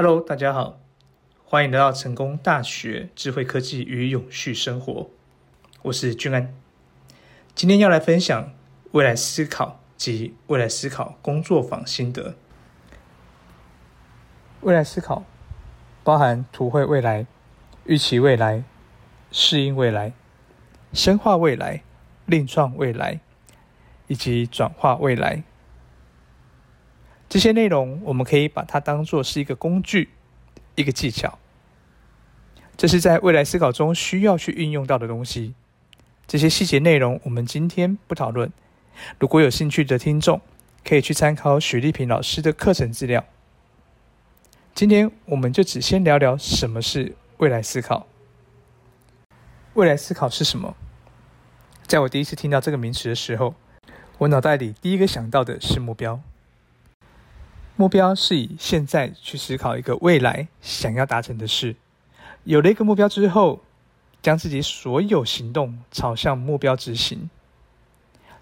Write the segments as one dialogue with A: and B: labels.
A: Hello，大家好，欢迎来到成功大学智慧科技与永续生活。我是君安，今天要来分享未来思考及未来思考工作坊心得。未来思考包含图绘未来、预期未来、适应未来、深化未来、另创未来以及转化未来。这些内容，我们可以把它当做是一个工具，一个技巧。这是在未来思考中需要去运用到的东西。这些细节内容，我们今天不讨论。如果有兴趣的听众，可以去参考许丽萍老师的课程资料。今天我们就只先聊聊什么是未来思考。未来思考是什么？在我第一次听到这个名词的时候，我脑袋里第一个想到的是目标。目标是以现在去思考一个未来想要达成的事，有了一个目标之后，将自己所有行动朝向目标执行。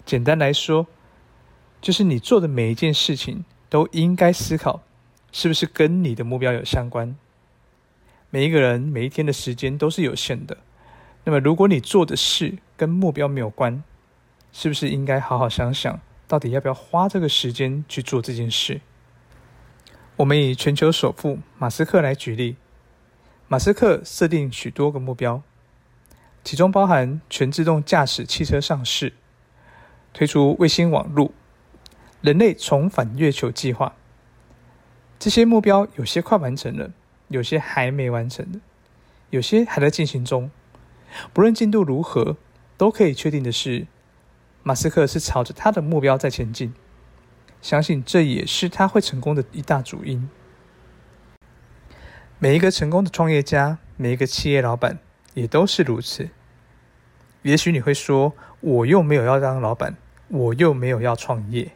A: 简单来说，就是你做的每一件事情都应该思考，是不是跟你的目标有相关。每一个人每一天的时间都是有限的，那么如果你做的事跟目标没有关，是不是应该好好想想，到底要不要花这个时间去做这件事？我们以全球首富马斯克来举例，马斯克设定许多个目标，其中包含全自动驾驶汽车上市、推出卫星网络、人类重返月球计划。这些目标有些快完成了，有些还没完成的，有些还在进行中。不论进度如何，都可以确定的是，马斯克是朝着他的目标在前进。相信这也是他会成功的一大主因。每一个成功的创业家，每一个企业老板也都是如此。也许你会说，我又没有要当老板，我又没有要创业。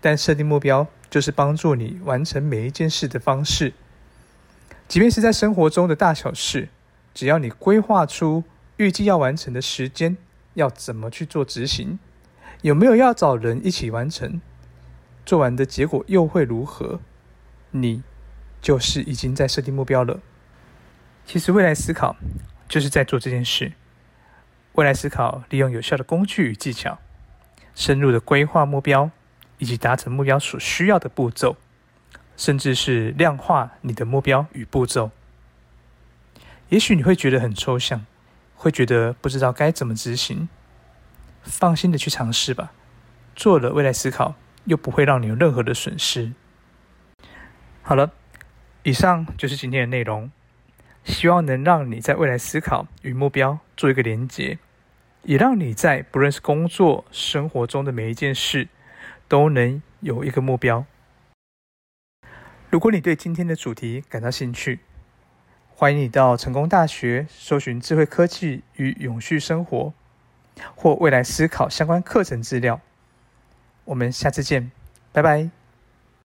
A: 但设定目标就是帮助你完成每一件事的方式。即便是在生活中的大小事，只要你规划出预计要完成的时间，要怎么去做执行，有没有要找人一起完成？做完的结果又会如何？你就是已经在设定目标了。其实未来思考就是在做这件事。未来思考利用有效的工具与技巧，深入的规划目标，以及达成目标所需要的步骤，甚至是量化你的目标与步骤。也许你会觉得很抽象，会觉得不知道该怎么执行。放心的去尝试吧。做了未来思考。又不会让你有任何的损失。好了，以上就是今天的内容，希望能让你在未来思考与目标做一个连结，也让你在不论是工作、生活中的每一件事，都能有一个目标。如果你对今天的主题感到兴趣，欢迎你到成功大学搜寻智慧科技与永续生活，或未来思考相关课程资料。我们下次见，拜拜。